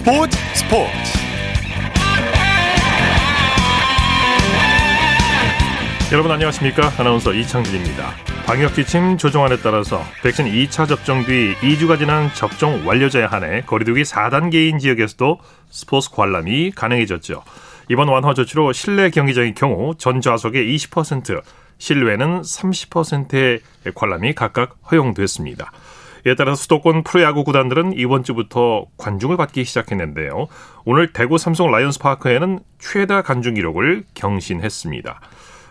스포츠 스포츠. 여러분 안녕하십니까? 아나운서 이창진입니다. 방역 지침 조정안에 따라서 백신 2차 접종 뒤 2주가 지난 접종 완료자에 한해 거리두기 4단계인 지역에서도 스포츠 관람이 가능해졌죠. 이번 완화 조치로 실내 경기장의 경우 전 좌석의 20%, 실외는 30%의 관람이 각각 허용됐습니다. 이에 따라 수도권 프로야구 구단들은 이번 주부터 관중을 받기 시작했는데요. 오늘 대구 삼성 라이온스 파크에는 최다 관중 기록을 경신했습니다.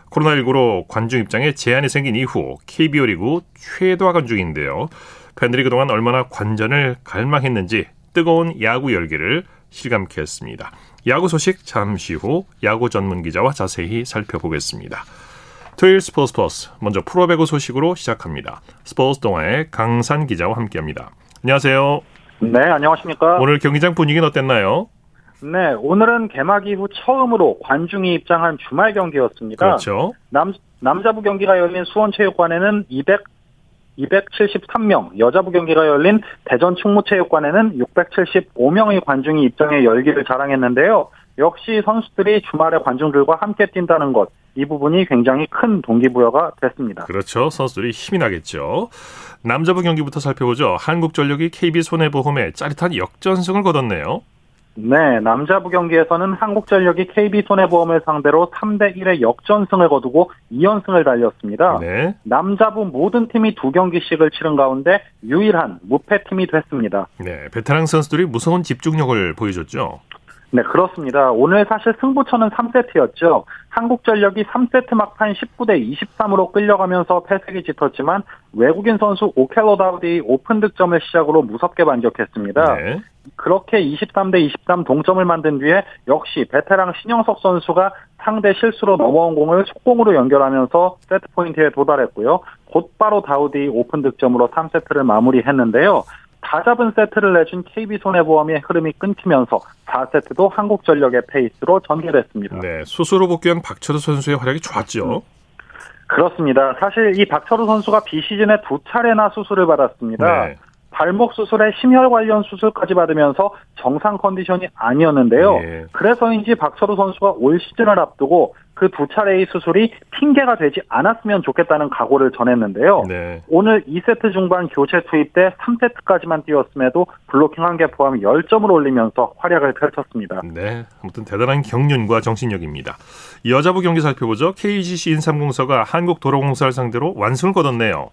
코로나19로 관중 입장에 제한이 생긴 이후 KBO 리그 최다 관중인데요. 팬들이 그동안 얼마나 관전을 갈망했는지 뜨거운 야구 열기를 실감케 했습니다. 야구 소식 잠시 후 야구 전문 기자와 자세히 살펴보겠습니다. 토요일 스포츠 플러스 먼저 프로배구 소식으로 시작합니다. 스포츠 동아의 강산 기자와 함께합니다. 안녕하세요. 네, 안녕하십니까. 오늘 경기장 분위기는 어땠나요? 네, 오늘은 개막 이후 처음으로 관중이 입장한 주말 경기였습니다. 그렇죠. 남, 남자부 경기가 열린 수원체육관에는 200 273명, 여자부 경기가 열린 대전 충무체육관에는 675명의 관중이 입장해 열기를 자랑했는데요. 역시 선수들이 주말에 관중들과 함께 뛴다는 것, 이 부분이 굉장히 큰 동기부여가 됐습니다. 그렇죠. 선수들이 힘이 나겠죠. 남자부 경기부터 살펴보죠. 한국전력이 KB손해보험에 짜릿한 역전승을 거뒀네요. 네, 남자부 경기에서는 한국전력이 KB손해보험을 상대로 3대 1의 역전승을 거두고 2연승을 달렸습니다. 네. 남자부 모든 팀이 두 경기씩을 치른 가운데 유일한 무패 팀이 됐습니다. 네, 베테랑 선수들이 무서운 집중력을 보여줬죠. 네, 그렇습니다. 오늘 사실 승부처는 3세트였죠. 한국전력이 3세트 막판 19대 23으로 끌려가면서 패색이 짙었지만 외국인 선수 오켈로 다우디 오픈 득점을 시작으로 무섭게 반격했습니다. 네. 그렇게 23대 23 동점을 만든 뒤에 역시 베테랑 신영석 선수가 상대 실수로 넘어온 공을 속공으로 연결하면서 세트 포인트에 도달했고요. 곧바로 다우디 오픈 득점으로 3세트를 마무리했는데요. 다 잡은 세트를 내준 KB손해보험의 흐름이 끊기면서 4세트도 한국전력의 페이스로 전개됐습니다. 네, 수술 후 복귀한 박철우 선수의 활약이 좋았죠. 그렇습니다. 사실 이 박철우 선수가 비시즌에 두 차례나 수술을 받았습니다. 네. 발목 수술에 심혈관 관련 수술까지 받으면서 정상 컨디션이 아니었는데요. 네. 그래서인지 박철우 선수가 올 시즌을 앞두고 그 두 차례의 수술이 핑계가 되지 않았으면 좋겠다는 각오를 전했는데요. 네. 오늘 2세트 중반 교체 투입 때 3세트까지만 뛰었음에도 블로킹 한 개 포함 10점을 올리면서 활약을 펼쳤습니다. 네, 아무튼 대단한 경륜과 정신력입니다. 여자부 경기 살펴보죠. KGC 인삼공사가 한국도로공사를 상대로 완승을 거뒀네요.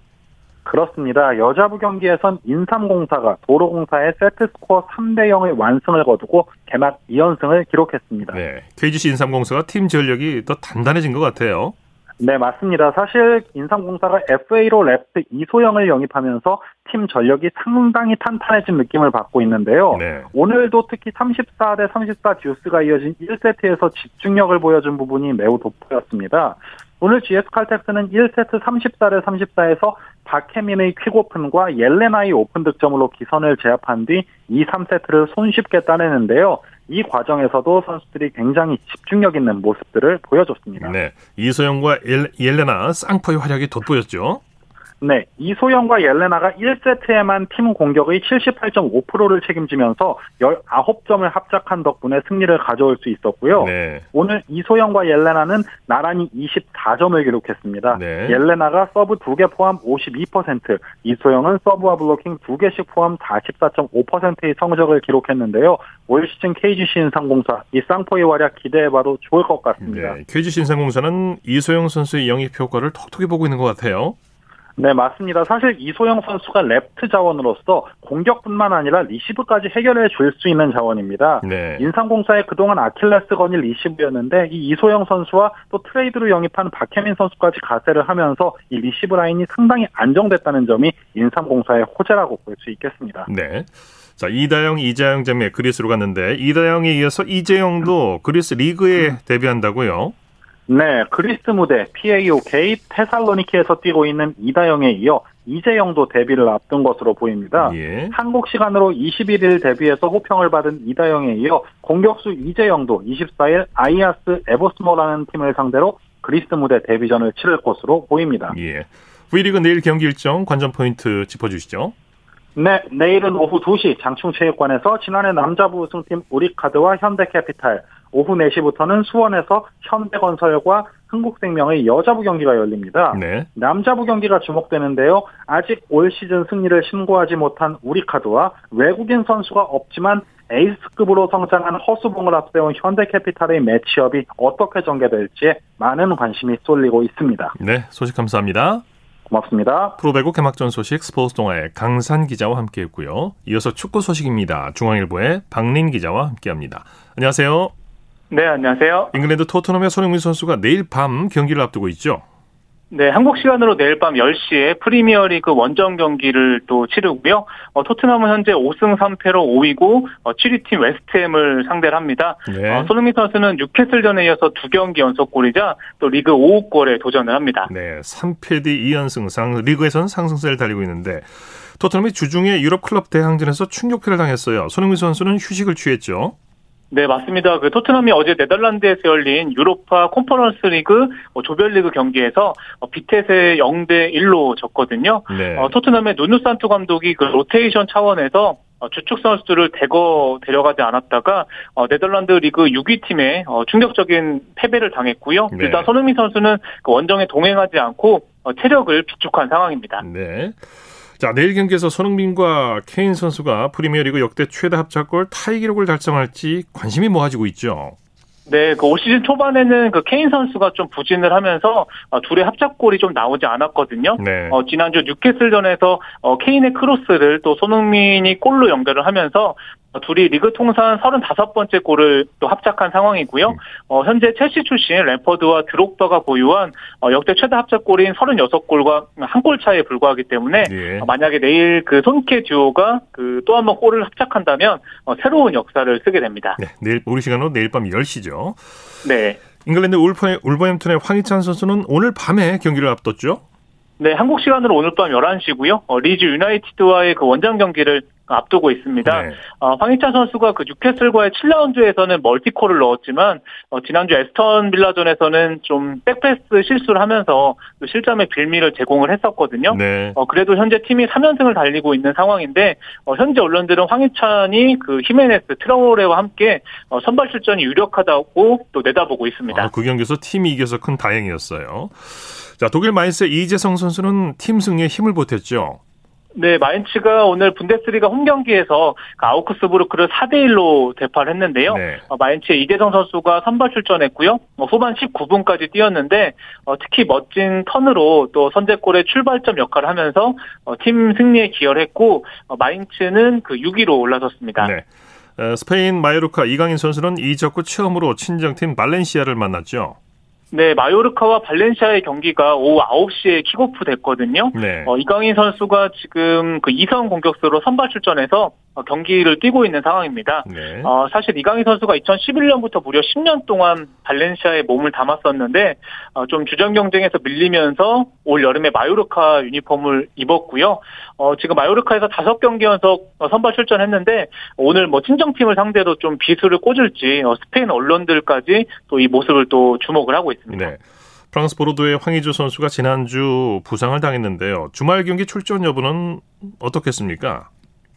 그렇습니다. 여자부 경기에선 인삼공사가 도로공사에 세트스코어 3대 0의 완승을 거두고 개막 2연승을 기록했습니다. 네, KGC 인삼공사가 팀 전력이 더 단단해진 것 같아요. 네, 맞습니다. 사실 인삼공사가 FA로 레프트 이소영을 영입하면서 팀 전력이 상당히 탄탄해진 느낌을 받고 있는데요. 네. 오늘도 특히 34대 34 듀스가 이어진 1세트에서 집중력을 보여준 부분이 매우 돋보였습니다. 오늘 GS 칼텍스는 1세트 34대 34에서 박혜민의 퀵오픈과 옐레나의 오픈 득점으로 기선을 제압한 뒤 2, 3세트를 손쉽게 따내는데요. 이 과정에서도 선수들이 굉장히 집중력 있는 모습들을 보여줬습니다. 네, 이소영과 옐레나 쌍포의 활약이 돋보였죠. 네, 이소영과 옐레나가 1세트에만 팀 공격의 78.5%를 책임지면서 19점을 합작한 덕분에 승리를 가져올 수 있었고요. 네. 오늘 이소영과 옐레나는 나란히 24점을 기록했습니다. 네. 옐레나가 서브 2개 포함 52%, 이소영은 서브와 블로킹 2개씩 포함 44.5%의 성적을 기록했는데요. 올 시즌 KGC 인삼공사 이 쌍포의 활약 기대해봐도 좋을 것 같습니다. 네, KGC 인삼공사는 이소영 선수의 영입 효과를 톡톡히 보고 있는 것 같아요. 네, 맞습니다. 사실 이소영 선수가 레프트 자원으로서 공격뿐만 아니라 리시브까지 해결해 줄 수 있는 자원입니다. 네. 인삼공사의 그동안 아킬레스건이 리시브였는데 이 이소영 선수와 또 트레이드로 영입한 박혜민 선수까지 가세를 하면서 이 리시브 라인이 상당히 안정됐다는 점이 인삼공사의 호재라고 볼 수 있겠습니다. 네. 자, 이다영, 이재영 잼에 그리스로 갔는데 이다영에 이어서 이재영도 그리스 리그에 음. 데뷔한다고요? 네, 그리스 무대 PAOK 테살로니키에서 뛰고 있는 이다영에 이어 이재영도 데뷔를 앞둔 것으로 보입니다. 예. 한국 시간으로 21일 데뷔해서 호평을 받은 이다영에 이어 공격수 이재영도 24일 아이아스 에보스모라는 팀을 상대로 그리스 무대 데뷔전을 치를 것으로 보입니다. 예. V리그 내일 경기 일정 관전 포인트 짚어주시죠. 네, 내일은 오후 2시 장충체육관에서 지난해 남자부 우승팀 우리카드와 현대캐피탈, 오후 4시부터는 수원에서 현대건설과 흥국생명의 여자부 경기가 열립니다. 네. 남자부 경기가 주목되는데요. 아직 올 시즌 승리를 신고하지 못한 우리카드와 외국인 선수가 없지만 에이스급으로 성장한 허수봉을 앞세운 현대캐피탈의 매치업이 어떻게 전개될지 많은 관심이 쏠리고 있습니다. 네, 소식 감사합니다. 고맙습니다. 프로배구 개막전 소식 스포츠 동아의 강산 기자와 함께했고요. 이어서 축구 소식입니다. 중앙일보의 박린 기자와 함께합니다. 안녕하세요. 네, 안녕하세요. 잉글랜드 토트넘의 손흥민 선수가 내일 밤 경기를 앞두고 있죠. 네, 한국 시간으로 내일 밤 10시에 프리미어리그 원정 경기를 또 치르고요. 어, 토트넘은 현재 5승 3패로 5위고 어, 7위 팀 웨스트햄을 상대를 합니다. 네. 어, 손흥민 선수는 뉴캐슬전에 이어서 두 경기 연속골이자 또 리그 5호 골에 도전을 합니다. 네, 3패 뒤 2연승 상 리그에서는 상승세를 달리고 있는데 토트넘이 주중에 유럽 클럽 대항전에서 충격패를 당했어요. 손흥민 선수는 휴식을 취했죠. 네, 맞습니다. 그 토트넘이 어제 네덜란드에서 열린 유로파 컨퍼런스 리그 뭐 조별리그 경기에서 어, 비테세에 0대 1로 졌거든요. 네. 어, 토트넘의 누누 산투 감독이 그 로테이션 차원에서 어, 주축 선수들을 대거 데려가지 않았다가 어, 네덜란드 리그 6위 팀에 어, 충격적인 패배를 당했고요. 네. 일단 손흥민 선수는 그 원정에 동행하지 않고 어, 체력을 비축한 상황입니다. 네. 자, 내일 경기에서 손흥민과 케인 선수가 프리미어리그 역대 최다 합작골 타이 기록을 달성할지 관심이 모아지고 있죠. 네, 그 올 시즌 초반에는 그 케인 선수가 좀 부진을 하면서 어, 둘의 합작골이 좀 나오지 않았거든요. 네. 어, 지난주 뉴캐슬전에서 어, 케인의 크로스를 또 손흥민이 골로 연결을 하면서 둘이 리그 통산 35번째 골을 또 합작한 상황이고요. 음. 어, 현재 첼시 출신 램퍼드와 드록바가 보유한 어, 역대 최다 합작골인 36골과 한 골 차이에 불과하기 때문에 예. 어, 만약에 내일 그 손케 듀오가 그 또 한 번 골을 합작한다면 어, 새로운 역사를 쓰게 됩니다. 네, 내일 우리 시간으로 내일 밤 10시죠. 네. 잉글랜드 울버햄튼의 황희찬 선수는 오늘 밤에 경기를 앞뒀죠. 네, 한국 시간으로 오늘 밤 11시고요. 어, 리즈 유나이티드와의 그 원정 경기를 앞두고 있습니다. 네. 어, 황희찬 선수가 그 뉴캐슬과의 7라운드에서는 멀티골을 넣었지만 어, 지난주 애스턴 빌라전에서는 좀 백패스 실수를 하면서 그 실점의 빌미를 제공을 했었거든요. 네. 어, 그래도 현재 팀이 3연승을 달리고 있는 상황인데 어, 현재 언론들은 황희찬이 그 히메네스 트라오레와 함께 어, 선발 출전이 유력하다고 또 내다보고 있습니다. 아, 그 경기에서 팀이 이겨서 큰 다행이었어요. 자, 독일 마인츠의 이재성 선수는 팀 승리에 힘을 보탰죠. 네, 마인츠가 오늘 분데스리가 홈 경기에서 그 아우크스부르크를 4대 1로 대파를 했는데요. 네. 어, 마인츠의 이대성 선수가 선발 출전했고요. 어, 후반 19분까지 뛰었는데 어, 특히 멋진 턴으로 또 선제골의 출발점 역할을 하면서 어, 팀 승리에 기여를 했고 어, 마인츠는 그 6위로 올라섰습니다. 네. 스페인 마요르카 이강인 선수는 이적 후 처음으로 친정팀 발렌시아를 만났죠. 네, 마요르카와 발렌시아의 경기가 오후 9시에 킥오프 됐거든요. 네. 어, 이강인 선수가 지금 그 이선 공격수로 선발 출전해서 어, 경기를 뛰고 있는 상황입니다. 네. 어, 사실 이강인 선수가 2011년부터 무려 10년 동안 발렌시아에 몸을 담았었는데 어, 좀 주전 경쟁에서 밀리면서 올 여름에 마요르카 유니폼을 입었고요. 어, 지금 마요르카에서 5경기 연속 어, 선발 출전했는데 오늘 뭐 친정팀을 상대로 좀 비수를 꽂을지 어, 스페인 언론들까지 또 이 모습을 또 주목을 하고 있습니다. 네. 프랑스 보르도의 황희조 선수가 지난주 부상을 당했는데요. 주말 경기 출전 여부는 어떻겠습니까?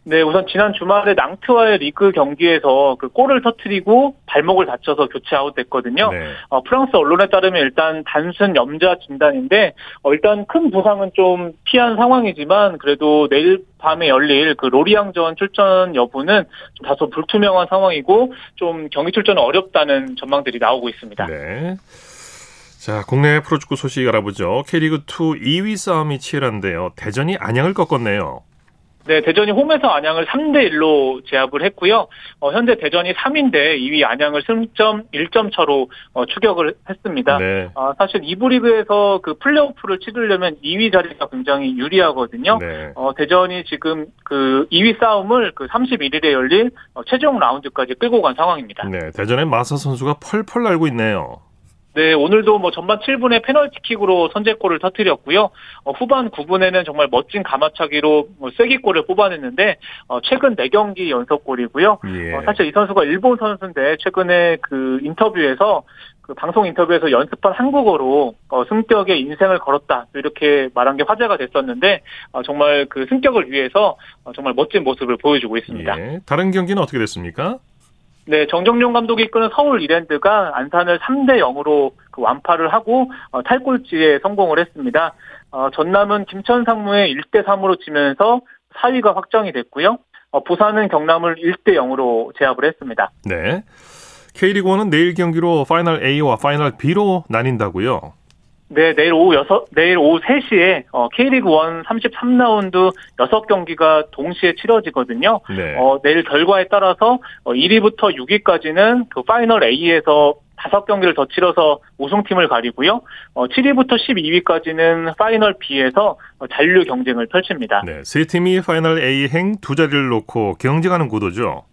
네, 우선 지난 주말에 낭트와의 리그 경기에서 그 골을 터트리고 발목을 다쳐서 교체 아웃됐거든요. 네. 어, 프랑스 언론에 따르면 일단 단순 염자 진단인데 어, 일단 큰 부상은 좀 피한 상황이지만 그래도 내일 밤에 열릴 그 로리앙전 출전 여부는 좀 다소 불투명한 상황이고 좀 경기 출전은 어렵다는 전망들이 나오고 있습니다. 네. 자, 국내 프로축구 소식 알아보죠. K리그2 2위 싸움이 치열한데요. 대전이 안양을 꺾었네요. 네, 대전이 홈에서 안양을 3대 1로 제압을 했고요. 어, 현재 대전이 3인데 2위 안양을 승점 1점 차로 어, 추격을 했습니다. 네. 어, 사실 2부 리그에서 그 플레이오프를 치르려면 2위 자리가 굉장히 유리하거든요. 네. 어, 대전이 지금 그 2위 싸움을 그 31일에 열릴 어, 최종 라운드까지 끌고 간 상황입니다. 네, 대전의 마사 선수가 펄펄 날고 있네요. 네, 오늘도 뭐 전반 7분에 페널티킥으로 선제골을 터뜨렸고요. 어, 후반 9분에는 정말 멋진 가마차기로 뭐 쐐기골을 뽑아냈는데 어, 최근 4경기 연속골이고요. 예. 어, 사실 이 선수가 일본 선수인데 최근에 그 인터뷰에서 그 방송 인터뷰에서 연습한 한국어로 어, 승격에 인생을 걸었다 이렇게 말한 게 화제가 됐었는데 어, 정말 그 승격을 위해서 어, 정말 멋진 모습을 보여주고 있습니다. 예. 다른 경기는 어떻게 됐습니까? 네, 정정용 감독이 이끄는 서울 이랜드가 안산을 3대 0으로 그 완파를 하고 어, 탈꼴찌에 성공을 했습니다. 어, 전남은 김천 상무에 1대 3으로 지면서 4위가 확정이 됐고요. 어, 부산은 경남을 1대 0으로 제압을 했습니다. 네. K리그1은 내일 경기로 파이널 A와 파이널 B로 나뉜다고요? 네, 내일 오후 6, 내일 오후 3시에 어, K리그 1 33라운드 6경기가 동시에 치러지거든요. 네. 어, 내일 결과에 따라서 어, 1위부터 6위까지는 그 파이널 A에서 다섯 경기를 더 치러서 우승팀을 가리고요. 어, 7위부터 12위까지는 파이널 B에서 어, 잔류 경쟁을 펼칩니다. 네, 세 팀이 파이널 A 행 두 자리를 놓고 경쟁하는 구도죠.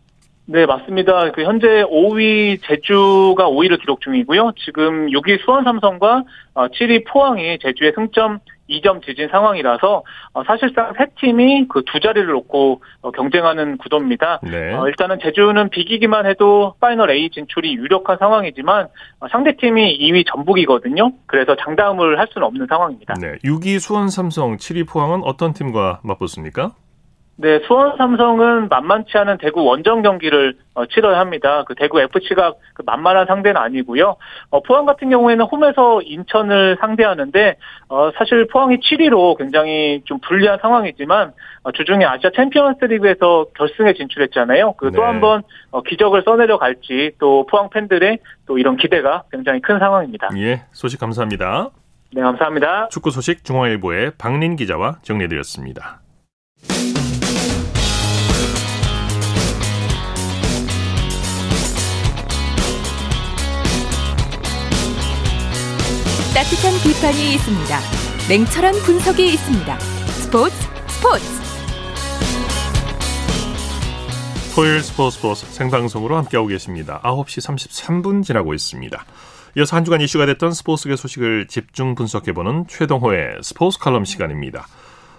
네, 맞습니다. 그 현재 5위 제주가 5위를 기록 중이고요. 지금 6위 수원 삼성과 7위 어, 포항이 제주에 승점 2점 뒤진 상황이라서 어, 사실상 세 팀이 그 두 자리를 놓고 어, 경쟁하는 구도입니다. 네. 일단은 제주는 비기기만 해도 파이널 A 진출이 유력한 상황이지만 상대 팀이 2위 전북이거든요. 그래서 장담을 할 수는 없는 상황입니다. 네. 6위 수원 삼성, 7위 포항은 어떤 팀과 맞붙습니까? 네, 수원 삼성은 만만치 않은 대구 원정 경기를 어, 치러야 합니다. 그 대구 FC가 그 만만한 상대는 아니고요. 어, 포항 같은 경우에는 홈에서 인천을 상대하는데 어, 사실 포항이 7위로 굉장히 좀 불리한 상황이지만 어, 주중에 아시아 챔피언스리그에서 결승에 진출했잖아요. 그또 네. 한번 어, 기적을 써내려 갈지 또 포항 팬들의 또 이런 기대가 굉장히 큰 상황입니다. 예, 소식 감사합니다. 네, 감사합니다. 축구 소식 중앙일보의 박린 기자와 정리해드렸습니다. 따뜻한 비판이 있습니다. 냉철한 분석이 있습니다. 스포츠 스포츠. 토요일 스포츠 스포츠 생방송으로 함께하고 계십니다. 9시 33분 지나고 있습니다. 이어서 한 주간 이슈가 됐던 스포츠계 소식을 집중 분석해보는 최동호의 스포츠 칼럼 시간입니다.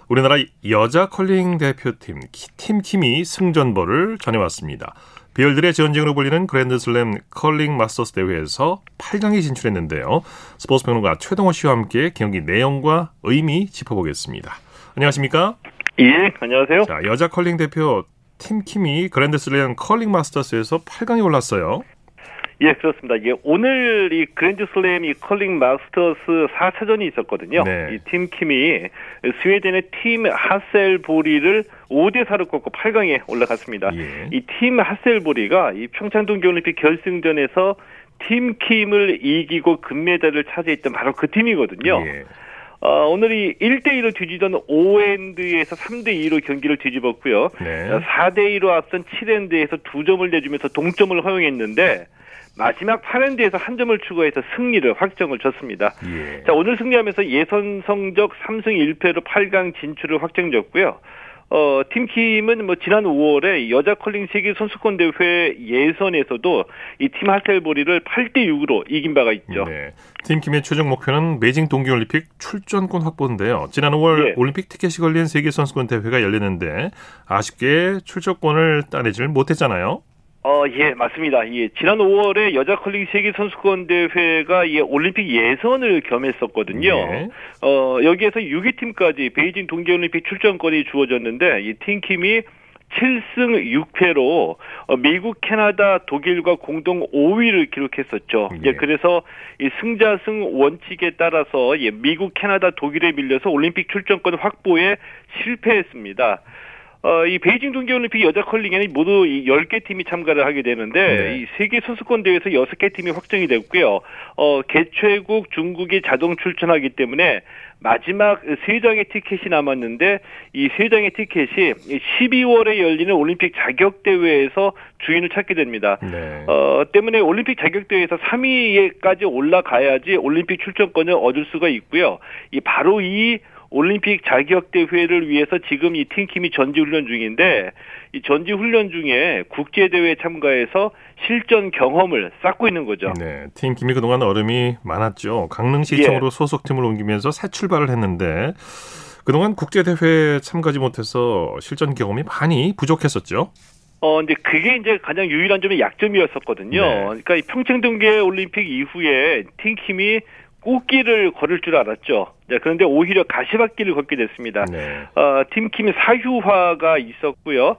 우리나라 여자 컬링 대표팀 팀킴이 승전보를 전해왔습니다. 별들의 전쟁으로 불리는 그랜드슬램 컬링 마스터스 대회에서 8강에 진출했는데요. 스포츠 평론가 최동호 씨와 함께 경기 내용과 의미 짚어보겠습니다. 안녕하십니까? 예, 안녕하세요. 자, 여자 컬링 대표 팀킴이 그랜드슬램 컬링 마스터스에서 8강에 올랐어요. 예, 그렇습니다. 예, 오늘 이 그랜드 슬램 이 컬링 마스터스 4차전이 있었거든요. 네. 이 팀 킴이 스웨덴의 팀 하셀보리를 5대 4로 꺾고 8강에 올라갔습니다. 예. 이 팀 하셀보리가 이 평창 동계올림픽 결승전에서 팀 킴을 이기고 금메달을 차지했던 바로 그 팀이거든요. 예. 어, 오늘 이 1대2로 뒤지던 5엔드에서 3대2로 경기를 뒤집었고요. 네. 4대2로 앞선 7엔드에서 2점을 내주면서 동점을 허용했는데 마지막 8엔드에서 한 점을 추가해서 승리를 확정을 졌습니다. 예. 자, 오늘 승리하면서 예선 성적 3승 1패로 8강 진출을 확정졌고요. 어, 팀킴은 뭐 지난 5월에 여자 컬링 세계 선수권 대회 예선에서도 이 팀 하셀보리를 8대 6으로 이긴 바가 있죠. 네. 팀킴의 최종 목표는 베이징 동계 올림픽 출전권 확보인데요. 지난 5월 예. 올림픽 티켓이 걸린 세계 선수권 대회가 열렸는데 아쉽게 출전권을 따내질 못했잖아요. 어, 예, 맞습니다. 예, 지난 5월에 여자 컬링 세계 선수권 대회가 예, 올림픽 예선을 겸했었거든요. 네. 어, 여기에서 6위 팀까지 베이징 동계 올림픽 출전권이 주어졌는데 이 팀킴이 7승 6패로 어, 미국, 캐나다, 독일과 공동 5위를 기록했었죠. 예. 예, 그래서 이 승자승 원칙에 따라서 예, 미국, 캐나다, 독일에 밀려서 올림픽 출전권 확보에 실패했습니다. 어, 이 베이징 동계올림픽 여자 컬링에는 모두 이 10개 팀이 참가를 하게 되는데 네. 이 세계 선수권 대회에서 6개 팀이 확정이 됐고요. 어, 개최국 중국이 자동 출전하기 때문에 마지막 세 장의 티켓이 남았는데 이 세 장의 티켓이 12월에 열리는 올림픽 자격 대회에서 주인을 찾게 됩니다. 네. 어, 때문에 올림픽 자격 대회에서 3위에까지 올라가야지 올림픽 출전권을 얻을 수가 있고요. 이 바로 이 올림픽 자격 대회를 위해서 지금 이 팀킴이 전지 훈련 중인데 이 전지 훈련 중에 국제 대회에 참가해서 실전 경험을 쌓고 있는 거죠. 네, 팀킴이 그동안 얼음이 많았죠. 강릉시청으로 예. 소속팀을 옮기면서 새 출발을 했는데 그동안 국제 대회에 참가하지 못해서 실전 경험이 많이 부족했었죠. 어, 이제 그게 이제 가장 유일한 점이 약점이었었거든요. 네. 그러니까 이 평창 동계 올림픽 이후에 팀킴이 꽃길을 걸을 줄 알았죠. 네, 그런데 오히려 가시밭길을 걷게 됐습니다. 네. 어, 팀킴 사휴화가 있었고요.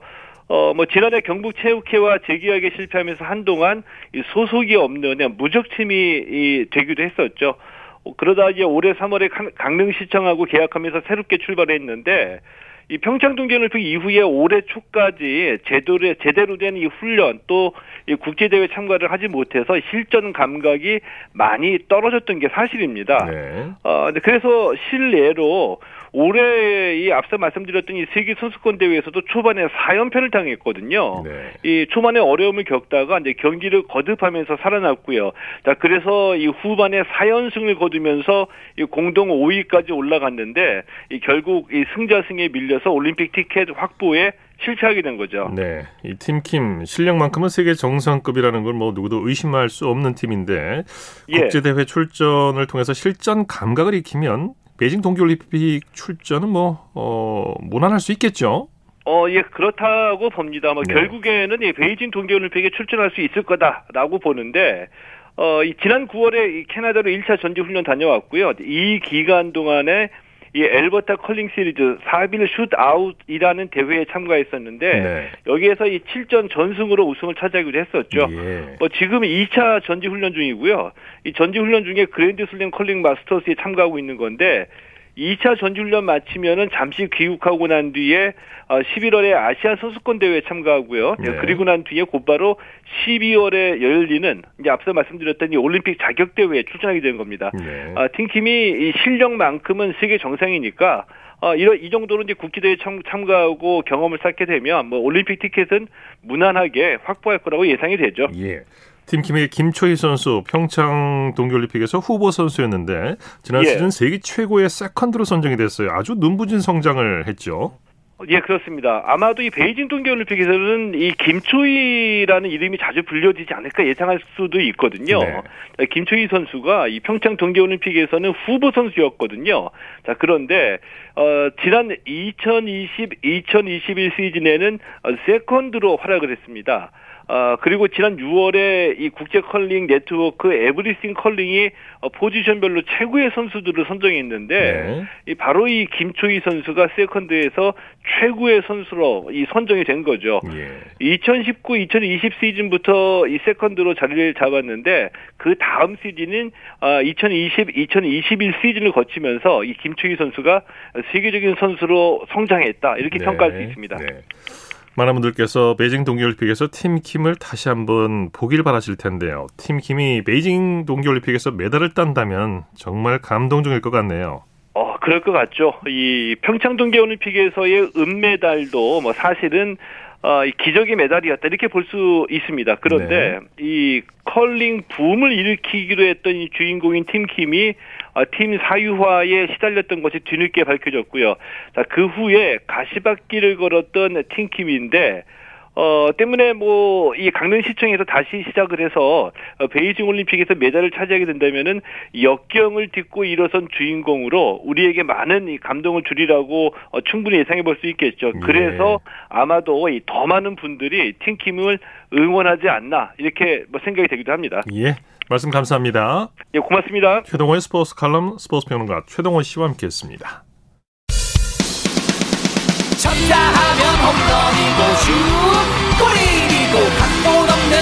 어, 뭐, 지난해 경북체육회와 재계약에 실패하면서 한동안 이 소속이 없는 무적팀이 이, 되기도 했었죠. 어, 그러다 이제 올해 3월에 강릉시청하고 계약하면서 새롭게 출발했는데, 이 평창 동계 올림픽 이후에 올해 초까지 제대로 제대로 된 이 훈련 또 이 국제 대회 참가를 하지 못해서 실전 감각이 많이 떨어졌던 게 사실입니다. 네. 어, 그래서 실례로 올해 이 앞서 말씀드렸던 이 세계 선수권 대회에서도 초반에 4연패를 당했거든요. 네. 이 초반에 어려움을 겪다가 이제 경기를 거듭하면서 살아났고요. 자, 그래서 이 후반에 4연승을 거두면서 이 공동 5위까지 올라갔는데 이 결국 이 승자승에 밀려서 올림픽 티켓 확보에 실패하게 된 거죠. 네. 이 팀킴 실력만큼은 세계 정상급이라는 걸 뭐 누구도 의심할 수 없는 팀인데 예. 국제 대회 출전을 통해서 실전 감각을 익히면 베이징 동계올림픽 출전은 뭐 어, 무난할 수 있겠죠. 어, 예, 그렇다고 봅니다. 뭐 네. 결국에는 이 베이징 동계올림픽에 출전할 수 있을 거다라고 보는데 어, 이 지난 9월에 이 캐나다로 1차 전지 훈련 다녀왔고요. 이 기간 동안에 이 앨버타 컬링 시리즈 새빌 슛아웃이라는 대회에 참가했었는데 네. 여기에서 이 7전 전승으로 우승을 차지하기도 했었죠. 예. 뭐 지금 2차 전지 훈련 중이고요. 이 전지 훈련 중에 그랜드 슬램 컬링 마스터스에 참가하고 있는 건데 2차 전지훈련 마치면은 잠시 귀국하고 난 뒤에 11월에 어, 아시아 선수권 대회에 참가하고요. 네. 그리고 난 뒤에 곧바로 12월에 열리는 이제 앞서 말씀드렸던 이 올림픽 자격 대회에 출전하게 되는 겁니다. 네. 아, 팀킴이 이 실력만큼은 세계 정상이니까 어, 이런 이 정도로 이제 국기대회 참, 참가하고 경험을 쌓게 되면 뭐 올림픽 티켓은 무난하게 확보할 거라고 예상이 되죠. 예. 팀킴의 김초희 선수 평창 동계올림픽에서 후보 선수였는데 지난 예. 시즌 세계 최고의 세컨드로 선정이 됐어요. 아주 눈부진 성장을 했죠. 예, 그렇습니다. 아마도 이 베이징 동계올림픽에서는 이 김초희라는 이름이 자주 불려지지 않을까 예상할 수도 있거든요. 네. 김초희 선수가 이 평창 동계올림픽에서는 후보 선수였거든요. 자, 그런데 어, 지난 2020, 2021 시즌에는 세컨드로 활약을 했습니다. 어, 그리고 지난 6월에 이 국제 컬링 네트워크 에브리싱 컬링이 어, 포지션별로 최고의 선수들을 선정했는데 네. 이 바로 이 김초희 선수가 세컨드에서 최고의 선수로 이 선정이 된 거죠. 예. 2019-2020 시즌부터 이 세컨드로 자리를 잡았는데 그 다음 시즌인 어, 2020-2021 시즌을 거치면서 이 김초희 선수가 세계적인 선수로 성장했다 이렇게 네. 평가할 수 있습니다. 네. 많은 분들께서 베이징 동계올림픽에서 팀 킴을 다시 한번 보길 바라실 텐데요. 팀 킴이 베이징 동계올림픽에서 메달을 딴다면 정말 감동적일 것 같네요. 어, 그럴 것 같죠. 이 평창 동계올림픽에서의 은메달도 뭐 사실은 어, 이 기적의 메달이었다 이렇게 볼 수 있습니다. 그런데 네. 이 컬링 붐을 일으키기로 했던 이 주인공인 팀킴이 어, 팀 사유화에 시달렸던 것이 뒤늦게 밝혀졌고요. 자, 그 후에 가시밭길을 걸었던 팀킴인데 어, 때문에 뭐, 이 강릉시청에서 다시 시작을 해서, 어, 베이징 올림픽에서 메달을 차지하게 된다면은, 역경을 딛고 일어선 주인공으로 우리에게 많은 이 감동을 주리라고 어, 충분히 예상해 볼 수 있겠죠. 예. 그래서 아마도 이 더 많은 분들이 팀킴을 응원하지 않나, 이렇게 뭐 생각이 되기도 합니다. 예. 말씀 감사합니다. 예, 고맙습니다. 최동호의 스포츠 칼럼 스포츠 평론가 최동호 씨와 함께 했습니다. 쳤다 하면 홈런이고 슛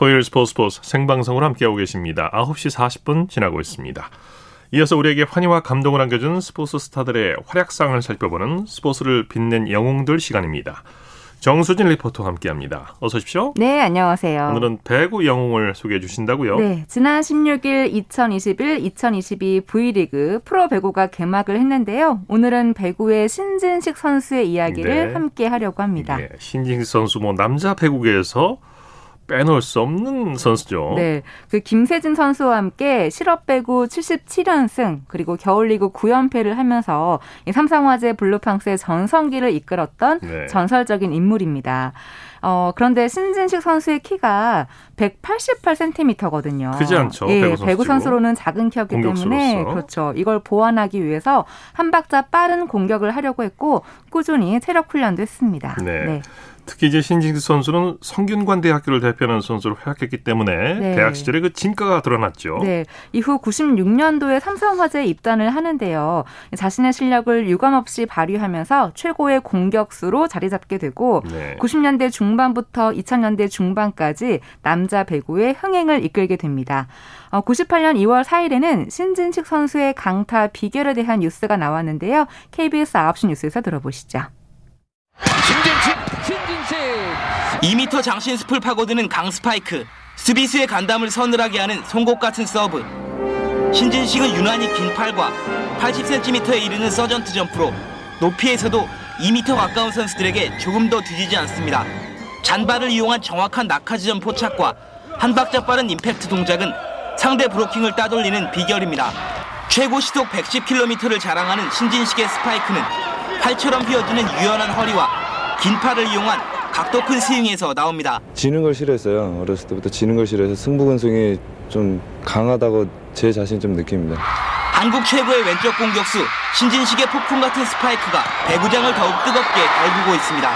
토요일 스포츠 스포츠 생방송으로 함께하고 계십니다. 9시 40분 지나고 있습니다. 이어서 우리에게 환희와 감동을 안겨준 스포츠 스타들의 활약상을 살펴보는 스포츠를 빛낸 영웅들 시간입니다. 정수진 리포터와 함께합니다. 어서 오십시오. 네, 안녕하세요. 오늘은 배구 영웅을 소개해 주신다고요? 네, 지난 16일 2021-2022 V리그 프로 배구가 개막을 했는데요. 오늘은 배구의 신진식 선수의 이야기를 네. 함께 하려고 합니다. 네, 신진식 선수 뭐 남자 배구계에서 빼놓을 수 없는 선수죠. 네. 그 김세진 선수와 함께 실업 배구 77연승 그리고 겨울리그 9연패를 하면서 이 삼성화재 블루팡스의 전성기를 이끌었던 네. 전설적인 인물입니다. 어, 그런데 신진식 선수의 키가 188cm거든요. 크지 않죠. 예, 배구, 배구 선수로는 작은 키였기 공격수로서. 때문에 그렇죠. 이걸 보완하기 위해서 한 박자 빠른 공격을 하려고 했고 꾸준히 체력 훈련도 했습니다. 네. 네. 특히 이제 신진수 선수는 성균관 대학교를 대표하는 선수로 활약했기 때문에 네. 대학 시절에 그 진가가 드러났죠. 네. 이후 96년도에 삼성화재에 입단을 하는데요. 자신의 실력을 유감없이 발휘하면서 최고의 공격수로 자리 잡게 되고 네. 90년대 중반부터 2000년대 중반까지 남자 배구의 흥행을 이끌게 됩니다. 98년 2월 4일에는 신진식 선수의 강타 비결에 대한 뉴스가 나왔는데요. KBS 9시 뉴스에서 들어보시죠. 신진식 2m 장신 숲을 파고드는 강 스파이크, 수비수의 간담을 서늘하게 하는 송곳 같은 서브. 신진식은 유난히 긴 팔과 80cm에 이르는 서전트 점프로 높이에서도 2m 가까운 선수들에게 조금도 뒤지지 않습니다. 잔발을 이용한 정확한 낙하지점 포착과 한 박자 빠른 임팩트 동작은 상대 브로킹을 따돌리는 비결입니다. 최고 시속 110km를 자랑하는 신진식의 스파이크는 팔처럼 휘어지는 유연한 허리와 긴 팔을 이용한 각도 큰 스윙에서 나옵니다. 지는 걸 싫어했어요. 어렸을 때부터 지는 걸 싫어해서 승부근성이 좀 강하다고 제 자신 좀 느낍니다. 한국 최고의 왼쪽 공격수 신진식의 폭풍 같은 스파이크가 배구장을 더욱 뜨겁게 달구고 있습니다.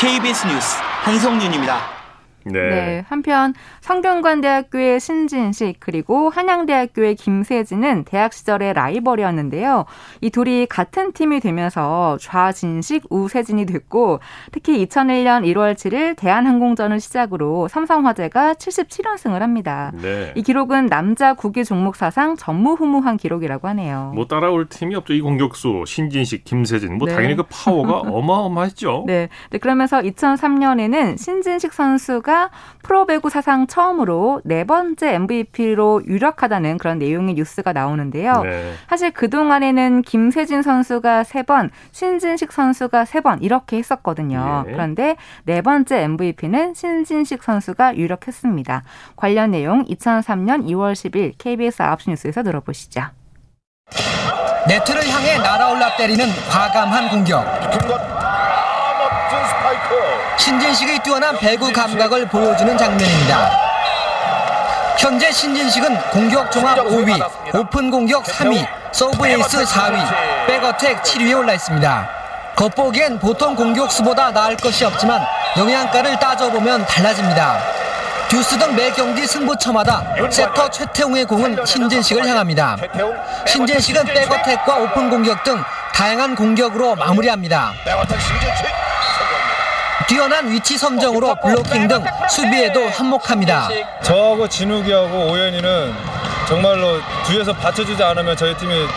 KBS 뉴스 한성윤입니다. 네. 네. 한편 성균관대학교의 신진식 그리고 한양대학교의 김세진은 대학 시절의 라이벌이었는데요. 이 둘이 같은 팀이 되면서 좌진식 우세진이 됐고 특히 2001년 1월 7일 대한항공전을 시작으로 삼성화재가 77연승을 합니다. 네. 이 기록은 남자 국기 종목 사상 전무후무한 기록이라고 하네요. 뭐 따라올 팀이 없죠. 이 공격수 신진식, 김세진 뭐 네. 당연히 그 파워가 어마어마했죠. 네. 네. 그러면서 2003년에는 신진식 선수가 선수가 프로배구 사상 처음으로 네 번째 MVP로 유력하다는 그런 내용의 뉴스가 나오는데요. 네. 사실 그동안에는 김세진 선수가 세 번, 신진식 선수가 세 번 이렇게 했었거든요. 네. 그런데 네 번째 MVP는 신진식 선수가 유력했습니다. 관련 내용 2003년 2월 10일 KBS 9시 뉴스에서 들어보시죠. 네트를 향해 날아올라 때리는 과감한 공격. 신진식의 뛰어난 배구 감각을 보여주는 장면입니다. 현재 신진식은 공격 종합 5위, 오픈 공격 3위, 서브 에이스 4위, 백어택 7위에 올라 있습니다. 겉보기엔 보통 공격수보다 나을 것이 없지만 영양가를 따져보면 달라집니다. 듀스 등 매 경기 승부처마다 세터 최태웅의 공은 신진식을 향합니다. 신진식은 백어택과 오픈 공격 등 다양한 공격으로 마무리합니다. 뛰어난 위치 선정으로 블로킹 등 수비에도 한몫합니다. 저하고 진욱이하고 오연이는 정말로 뒤에서 받쳐주지 않으면 저희 팀이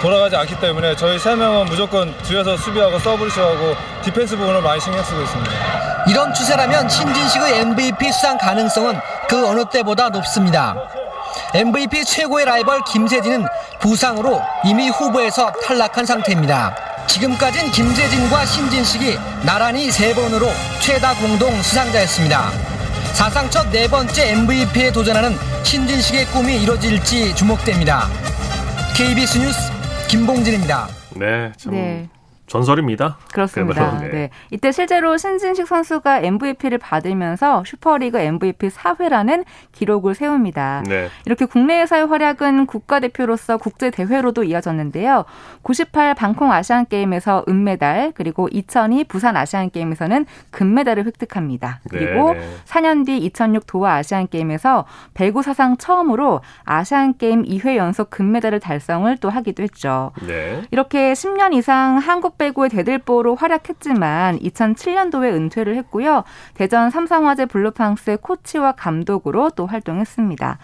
돌아가지 않기 때문에 저희 세 명은 무조건 뒤에서 수비하고 서브 리시브하고 디펜스 부분을 많이 신경 쓰고 있습니다. 이런 추세라면 신진식의 MVP 수상 가능성은 그 어느 때보다 높습니다. MVP 최고의 라이벌 김세진은 부상으로 이미 후보에서 탈락한 상태입니다. 지금까진 김재진과 신진식이 나란히 세 번으로 최다 공동 수상자였습니다. 사상 첫 네 번째 MVP에 도전하는 신진식의 꿈이 이뤄질지 주목됩니다. KBS 뉴스 김봉진입니다. 네, 참 네. 전설입니다. 그렇습니다. 네. 네. 이때 실제로 신진식 선수가 MVP를 받으면서 슈퍼리그 MVP 4회라는 기록을 세웁니다. 네. 이렇게 국내에서의 활약은 국가대표로서 국제 대회로도 이어졌는데요. 98 방콕 아시안 게임에서 은메달, 그리고 2002 부산 아시안 게임에서는 금메달을 획득합니다. 그리고 네, 4년 뒤 2006 도하 아시안 게임에서 배구 사상 처음으로 아시안 게임 2회 연속 금메달을 달성을 또 하기도 했죠. 네. 이렇게 10년 이상 한국 배구의 대들보로 활약했지만 2007년도에 은퇴를 했고요. 대전 삼성화재 블루팡스의 코치와 감독으로 또 활동했습니다.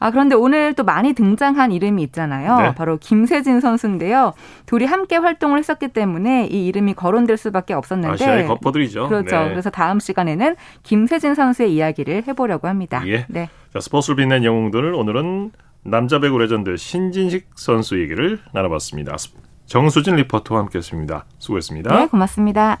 아, 그런데 오늘 또 많이 등장한 이름이 있잖아요. 네. 바로 김세진 선수인데요. 둘이 함께 활동을 했었기 때문에 이 이름이 거론될 수밖에 없었는데. 아시아의 거포들이죠. 그렇죠. 네. 그래서 다음 시간에는 김세진 선수의 이야기를 해보려고 합니다. 예. 네. 자, 스포츠를 빛낸 영웅들을 오늘은 남자 배구 레전드 신진식 선수 얘기를 나눠봤습니다. 정수진 리포터와 함께했습니다. 수고했습니다. 네, 고맙습니다.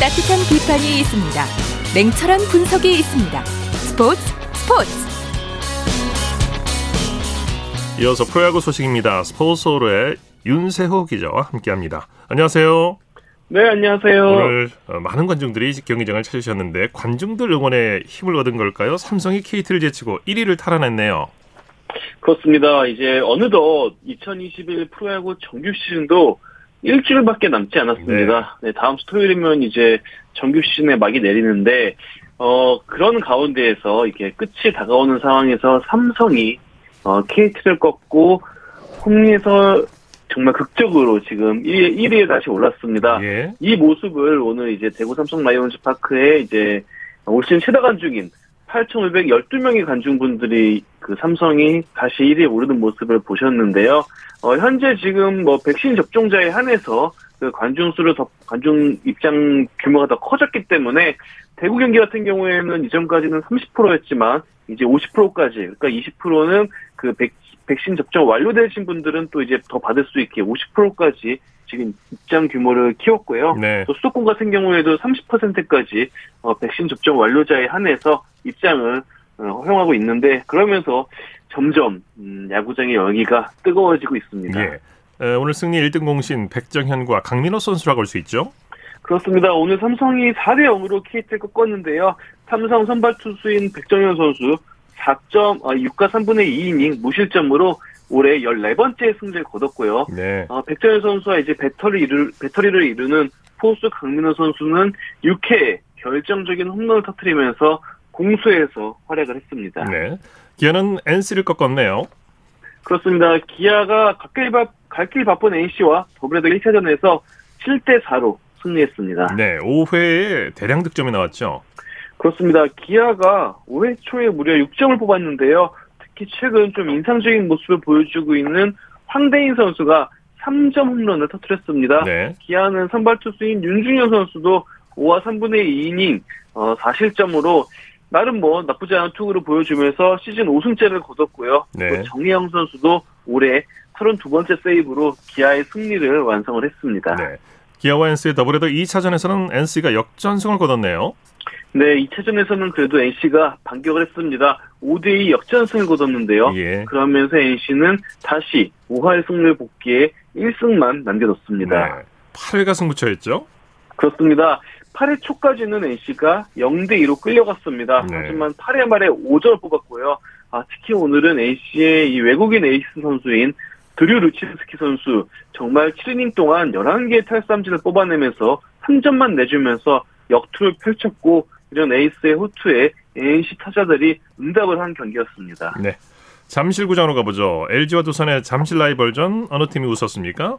따뜻한 비판이 있습니다. 냉철한 분석이 있습니다. 스포츠 스포츠. 이어서 프로야구 소식입니다. 스포츠홀의 윤세호 기자와 함께합니다. 안녕하세요. 네, 안녕하세요. 오늘 어, 많은 관중들이 경기장을 찾으셨는데 관중들 응원에 힘을 얻은 걸까요? 삼성이 KT를 제치고 1위를 탈환했네요. 그렇습니다. 이제 어느덧 2021 프로야구 정규 시즌도 일주일밖에 남지 않았습니다. 네. 네, 다음 주 토요일이면 이제 정규 시즌에 막이 내리는데 어 그런 가운데에서 이게 끝이 다가오는 상황에서 삼성이 어 KT를 꺾고 홈리에서 정말 극적으로 지금 1위, 1위에 다시 올랐습니다. 예. 이 모습을 오늘 이제 대구 삼성 라이온즈 파크에 이제 올 시즌 최다 관중인 8,512명의 관중분들이 그 삼성이 다시 1위에 오르는 모습을 보셨는데요. 어, 현재 지금 뭐 백신 접종자에 한해서 그 관중 수를 더, 관중 입장 규모가 더 커졌기 때문에 대구 경기 같은 경우에는 이전까지는 30%였지만 이제 50%까지 그러니까 20%는 그 백, 백신 접종 완료되신 분들은 또 이제 더 받을 수 있게 50%까지 지금 입장 규모를 키웠고요. 네. 또 수도권 같은 경우에도 30%까지 어, 백신 접종 완료자에 한해서 입장을 어, 허용하고 있는데 그러면서 점점 음, 야구장의 열기가 뜨거워지고 있습니다. 예. 에, 오늘 승리 1등 공신 백정현과 강민호 선수라고 할 수 있죠? 그렇습니다. 오늘 삼성이 4대 0으로 KT를 꺾었는데요. 삼성 선발 투수인 백정현 선수 4점, 6과 3분의 2이닝 무실점으로 올해 14번째 승리를 거뒀고요. 네. 어, 백정현 선수와 이제 배터리 이루, 배터리를 이루는 포수 강민호 선수는 6회 결정적인 홈런을 터뜨리면서 공수에서 활약을 했습니다. 네. 기아는 NC를 꺾었네요. 그렇습니다. 기아가 갈길, 바, 갈길 바쁜 NC와 더블헤더 1차전에서 7대 4로 승리했습니다. 네, 5회에 대량 득점이 나왔죠. 그렇습니다. 기아가 5회 초에 무려 6점을 뽑았는데요. 특히 최근 좀 인상적인 모습을 보여주고 있는 황대인 선수가 3점 홈런을 터뜨렸습니다. 네. 기아는 선발 투수인 윤중현 선수도 5와 3분의 2이닝 어, 4실점으로 나름 뭐 나쁘지 않은 투구를 보여주면서 시즌 5승째를 거뒀고요. 네. 정해영 선수도 올해 32번째 세이브로 기아의 승리를 완성을 했습니다. 네. 기아와 NC의 더블헤더 2차전에서는 NC가 역전승을 거뒀네요. 네, 2차전에서는 그래도 NC가 반격을 했습니다. 5대2 역전승을 거뒀는데요. 예. 그러면서 NC는 다시 5할 승률 복귀에 1승만 남겨뒀습니다. 네. 8회가 승부처였죠? 그렇습니다. 8회 초까지는 NC가 0대2로 끌려갔습니다. 네. 하지만 8회 말에 5점을 뽑았고요. 아, 특히 오늘은 NC의 이 외국인 에이스 선수인 드류 루치스키 선수 정말 7이닝 동안 11개의 탈삼진을 뽑아내면서 3점만 내주면서 역투를 펼쳤고 이런 에이스의 호투에 NC 타자들이 응답을 한 경기였습니다. 네. 잠실구장으로 가보죠. LG와 두산의 잠실 라이벌전 어느 팀이 웃었습니까?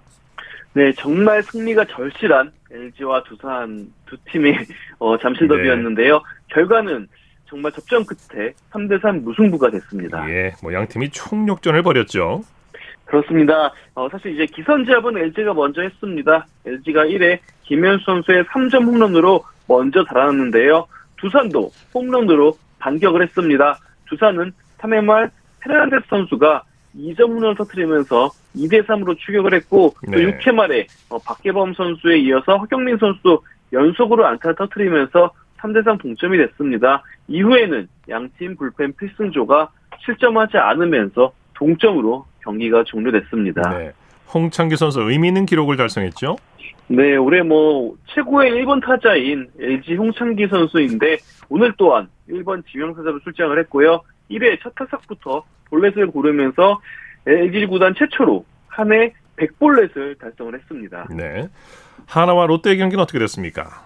네, 정말 승리가 절실한 LG와 두산 두 팀의 어, 잠실 더비였는데요. 네. 결과는 정말 접전 끝에 3대3 무승부가 됐습니다. 예, 뭐 양 팀이 총력전을 벌였죠. 그렇습니다. 어, 사실 이제 기선제압은 LG가 먼저 했습니다. LG가 1회 김현수 선수의 3점 홈런으로 먼저 달아났는데요. 두산도 홈런으로 반격을 했습니다. 두산은 3회 말 페르난데스 선수가 2점 홈런을 터뜨리면서 2대 3으로 추격을 했고 네. 또 6회 말에 어, 박계범 선수에 이어서 허경민 선수도 연속으로 안타를 터뜨리면서 3대 3 동점이 됐습니다. 이후에는 양팀 불펜 필승조가 실점하지 않으면서 동점으로 경기가 종료됐습니다. 네. 홍창기 선수 의미 있는 기록을 달성했죠? 네, 올해 뭐 최고의 1번 타자인 LG 홍창기 선수인데 오늘 또한 1번 지명타자로 출장을 했고요. 1회 첫 타석부터 볼넷을 고르면서 LG 구단 최초로 한 해 100볼넷을 달성을 했습니다. 네. 하나와 롯데 경기는 어떻게 됐습니까?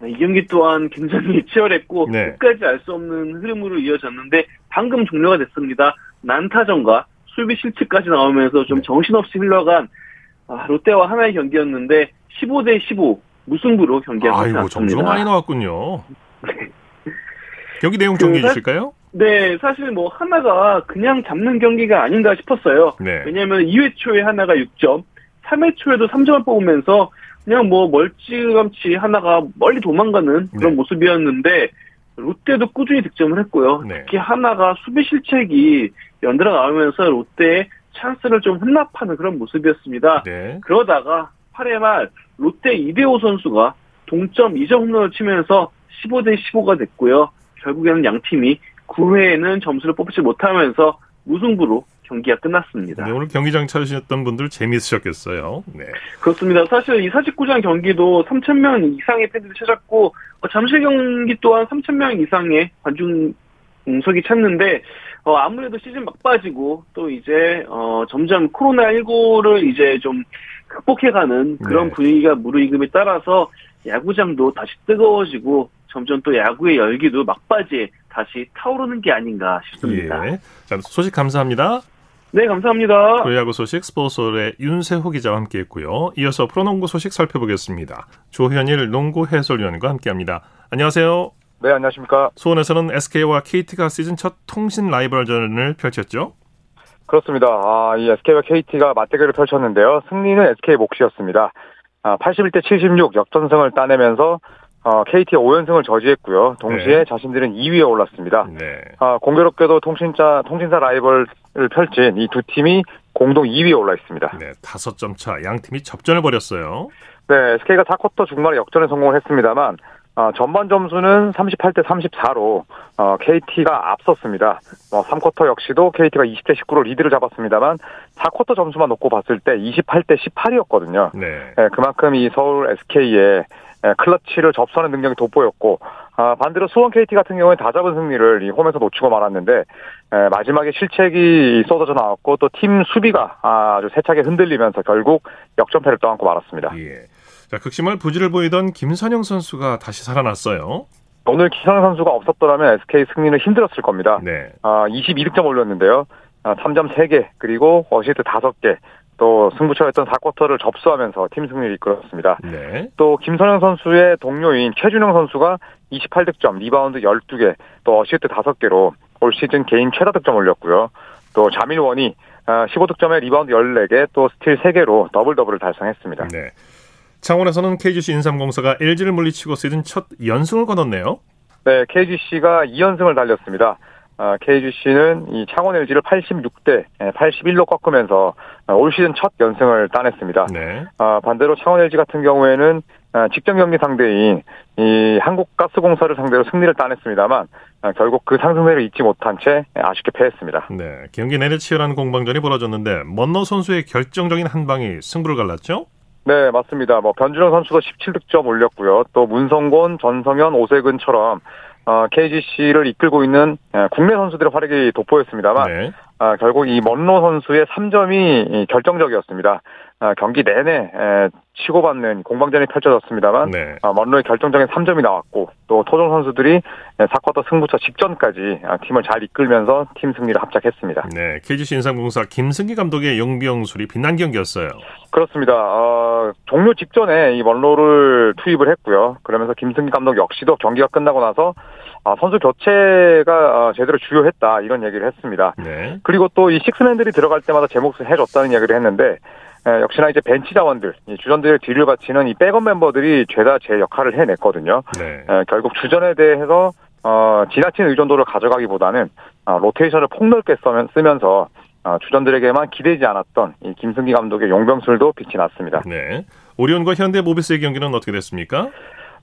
네, 이 경기 또한 굉장히 치열했고 네. 끝까지 알 수 없는 흐름으로 이어졌는데 방금 종료가 됐습니다. 난타전과 수비 실책까지 나오면서 좀 네. 정신없이 흘러간 아, 롯데와 하나의 경기였는데 15대 15 무승부로 경기가 끝났습니다. 점수가 많이 나왔군요. 네. 경기 내용 정리해 그, 주실까요? 네, 사실 뭐 하나가 그냥 잡는 경기가 아닌가 싶었어요. 네. 왜냐하면 2회 초에 하나가 6점, 3회 초에도 3점을 뽑으면서 그냥 뭐 멀찌감치 하나가 멀리 도망가는 그런 네. 모습이었는데 롯데도 꾸준히 득점을 했고요. 네. 특히 하나가 수비 실책이 연달아 나오면서 롯데의 찬스를 좀 혼납하는 그런 모습이었습니다. 네. 그러다가 8회 말 롯데 이대호 선수가 동점 2점 홈런을 치면서 15대 15가 됐고요. 결국에는 양 팀이 9회에는 점수를 뽑지 못하면서 무승부로 경기가 끝났습니다. 네, 오늘 경기장 찾으셨던 분들 재미있으셨겠어요. 네. 그렇습니다. 사실 이 49장 경기도 3천 명 이상의 팬들이 찾았고 어, 잠실 경기 또한 3천 명 이상의 관중석이 찾는데 어, 아무래도 시즌 막빠지고 또 이제 어, 점점 코로나 19를 이제 좀 극복해가는 그런 네. 분위기가 무르익음에 따라서 야구장도 다시 뜨거워지고 점점 또 야구의 열기도 막바지에 다시 타오르는 게 아닌가 싶습니다. 예. 자, 소식 감사합니다. 네, 감사합니다. 프로야구 소식 스포츠홀의 윤세호 기자와 함께했고요. 이어서 프로농구 소식 살펴보겠습니다. 조현일 농구 해설위원과 함께합니다. 안녕하세요. 네, 안녕하십니까. 수원에서는 SK와 KT가 시즌 첫 통신 라이벌전을 펼쳤죠. 그렇습니다. 아, 이 SK와 KT가 맞대결을 펼쳤는데요. 승리는 SK 몫이었습니다. 아, 81대 76 역전승을 따내면서 어, KT의 5연승을 저지했고요. 동시에 네. 자신들은 2위에 올랐습니다. 네. 아, 공교롭게도 통신자, 통신사 라이벌을 펼친 이 두 팀이 공동 2위에 올라 있습니다. 네, 5점 차 양 팀이 접전을 벌였어요. 네, SK가 4쿼터 중반에 역전에 성공을 했습니다만 어, 전반 점수는 38대 34로 어, KT가 앞섰습니다. 어, 3쿼터 역시도 KT가 20대 19로 리드를 잡았습니다만 4쿼터 점수만 놓고 봤을 때 28대 18이었거든요. 네. 네, 그만큼 이 서울 SK의 예, 클러치를 접수하는 능력이 돋보였고 아, 반대로 수원 KT 같은 경우에 다 잡은 승리를 이 홈에서 놓치고 말았는데 에, 마지막에 실책이 쏟아져 나왔고 또 팀 수비가 아주 세차게 흔들리면서 결국 역전패를 떠안고 말았습니다. 예. 자, 극심할 부지를 보이던 김선영 선수가 다시 살아났어요. 오늘 김선형 선수가 없었더라면 SK 승리는 힘들었을 겁니다. 네. 아, 22득점 올렸는데요. 아, 3점 3개, 그리고 어시스트 5개, 또 승부처였던 4쿼터를 접수하면서 팀 승리를 이끌었습니다. 네. 또 김선형 선수의 동료인 최준용 선수가 28득점, 리바운드 12개, 또 어시스트 5개로 올 시즌 개인 최다 득점 올렸고요. 또 자밀 워니 15득점에 아, 리바운드 14개, 또 스틸 3개로 더블 더블을 달성했습니다. 네. 창원에서는 KGC 인삼공사가 LG를 물리치고 시즌 첫 연승을 거뒀네요. 네, KGC가 2연승을 달렸습니다. 아, KGC는 이 창원 LG를 86대 81로 꺾으면서 올 시즌 첫 연승을 따냈습니다. 네. 아, 반대로 창원 LG 같은 경우에는 아, 직전 경기 상대인 이 한국가스공사를 상대로 승리를 따냈습니다만 결국 그 상승세를 잊지 못한 채 아쉽게 패했습니다. 네, 경기 내내 치열한 공방전이 벌어졌는데 먼너 선수의 결정적인 한 방이 승부를 갈랐죠? 네, 맞습니다. 뭐 변준영 선수도 17득점 올렸고요. 또 문성곤, 전성현, 오세근처럼 어, KGC를 이끌고 있는 예, 국내 선수들의 활약이 돋보였습니다만 네. 아, 결국 이 먼로 선수의 3점이 결정적이었습니다. 아, 경기 내내 에, 치고받는 공방전이 펼쳐졌습니다만 네. 아, 먼로의 결정적인 3점이 나왔고 또 토종 선수들이 4쿼터 승부처 직전까지 아, 팀을 잘 이끌면서 팀 승리를 합작했습니다. 네, KGC 인삼공사 김승기 감독의 용병술이 빛난 경기였어요. 그렇습니다. 어, 종료 직전에 이 먼로를 투입을 했고요. 그러면서 김승기 감독 역시도 경기가 끝나고 나서 아, 선수 교체가 어, 제대로 주요했다 이런 얘기를 했습니다. 네. 그리고 또 이 식스맨들이 들어갈 때마다 제 몫을 해줬다는 얘기를 했는데 에, 역시나 이제 벤치 자원들, 이 주전들의 뒤를 바치는 이 백업 멤버들이 죄다 제 역할을 해냈거든요. 네. 에, 결국 주전에 대해서 어, 지나친 의존도를 가져가기보다는 어, 로테이션을 폭넓게 쓰면서 어, 주전들에게만 기대지 않았던 이 김승기 감독의 용병술도 빛이 났습니다. 네. 오리온과 현대모비스의 경기는 어떻게 됐습니까?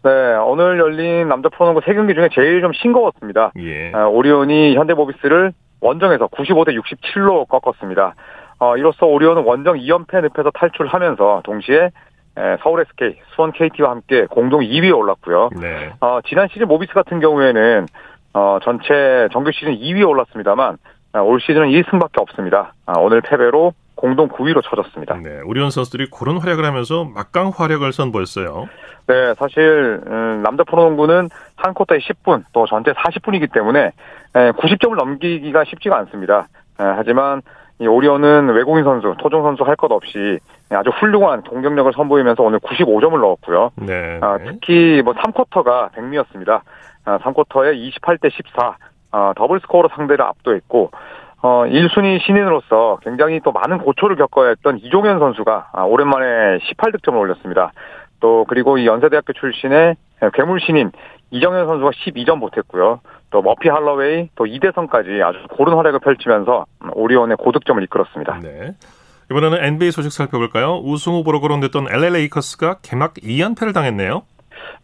네, 오늘 열린 남자 프로농구 세 경기 중에 제일 좀 싱거웠습니다. 예. 어, 오리온이 현대모비스를 원정에서 95대 67로 꺾었습니다. 어, 이로써 오리온은 원정 2연패 늪에서 탈출하면서 동시에 에, 서울 SK, 수원 KT와 함께 공동 2위에 올랐고요. 네. 어, 지난 시즌 모비스 같은 경우에는 어, 전체 정규 시즌 2위에 올랐습니다만 어, 올 시즌은 1승밖에 없습니다. 아, 오늘 패배로 공동 9위로 쳐졌습니다. 네, 우리원 선수들이 그런 활약을 하면서 막강 활약을 선보였어요. 네, 사실 음, 남자 프로농구는 한 쿼터에 10분 또 전체 40분이기 때문에 90점을 넘기기가 쉽지가 않습니다. 하지만 이 오리온은 외국인 선수, 토종 선수 할 것 없이 아주 훌륭한 공격력을 선보이면서 오늘 95점을 넣었고요. 네. 아, 특히 뭐 3쿼터가 백미였습니다. 아, 3쿼터에 28대 14 아, 더블 스코어로 상대를 압도했고 어, 1순위 신인으로서 굉장히 또 많은 고초를 겪어야 했던 이종현 선수가 아, 오랜만에 18득점을 올렸습니다. 또 그리고 이 연세대학교 출신의 괴물 신인 이정현 선수가 12점 보탰고요. 또 머피 할러웨이, 또 이대성까지 아주 고른 활약을 펼치면서 오리온의 고득점을 이끌었습니다. 네. 이번에는 NBA 소식 살펴볼까요? 우승 후보로 거론됐던 LA 레이커스가 개막 2연패를 당했네요.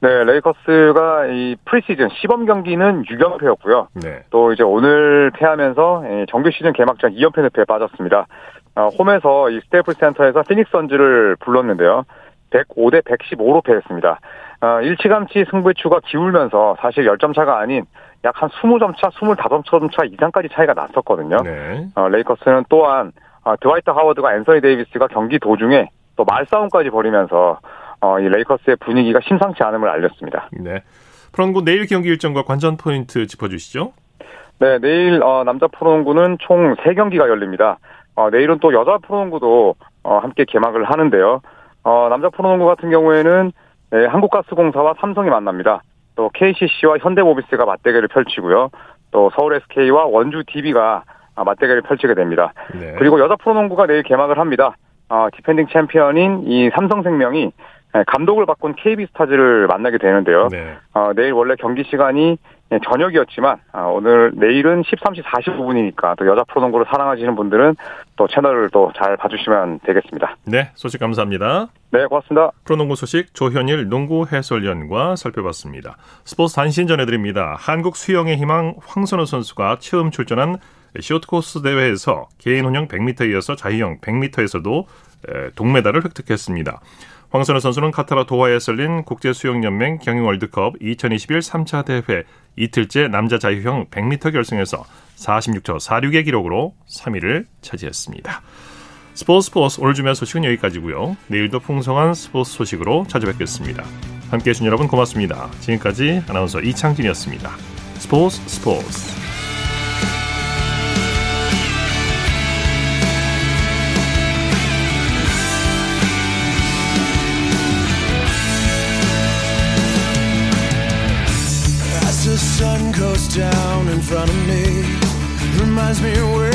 네, 레이커스가 이 프리시즌 시범 경기는 6연패였고요. 네. 또 이제 오늘 패하면서 정규 시즌 개막전 2연패 늪에 빠졌습니다. 어, 홈에서 이 스테이플 센터에서 피닉스 선즈를 불렀는데요. 105대 115로 패했습니다. 어, 일찌감치 승부의 추가 기울면서 사실 10점 차가 아닌 약 한 20점 차, 25점 차 이상까지 차이가 났었거든요. 네. 어, 레이커스는 또한 어, 드와이트 하워드가 앤서니 데이비스가 경기 도중에 또 말싸움까지 벌이면서 어, 이 레이커스의 분위기가 심상치 않음을 알렸습니다. 네. 프로농구 내일 경기 일정과 관전 포인트 짚어주시죠. 네, 내일 어, 남자 프로농구는 총 3경기가 열립니다. 어, 내일은 또 여자 프로농구도 어, 함께 개막을 하는데요. 어, 남자 프로농구 같은 경우에는 네, 한국가스공사와 삼성이 만납니다. 또 KCC와 현대모비스가 맞대결을 펼치고요. 또 서울 SK와 원주 DB가 맞대결을 펼치게 됩니다. 네. 그리고 여자 프로농구가 내일 개막을 합니다. 어, 디펜딩 챔피언인 이 삼성생명이 감독을 바꾼 KB스타즈를 만나게 되는데요. 네. 어, 내일 원래 경기 시간이 저녁이었지만 어, 오늘 내일은 13시 45분이니까 또 여자 프로농구를 사랑하시는 분들은 또 채널을 또 잘 봐주시면 되겠습니다. 네, 소식 감사합니다. 네, 고맙습니다. 프로농구 소식 조현일 농구 해설위원과 살펴봤습니다. 스포츠 단신 전해드립니다. 한국 수영의 희망 황선우 선수가 처음 출전한 쇼트코스 대회에서 개인 혼영 100m에 이어서 자유형 100m에서도 동메달을 획득했습니다. 황선우 선수는 카타르 도하에 열린 국제수영연맹 경영 월드컵 2021 3차 대회 이틀째 남자 자유형 100m 결승에서 46초 46의 기록으로 3위를 차지했습니다. 스포츠 스포츠 오늘 주면 소식은 여기까지고요. 내일도 풍성한 스포츠 소식으로 찾아뵙겠습니다. 함께해 주신 여러분 고맙습니다. 지금까지 아나운서 이창진이었습니다. 스포츠 스포츠 front of me. Reminds me where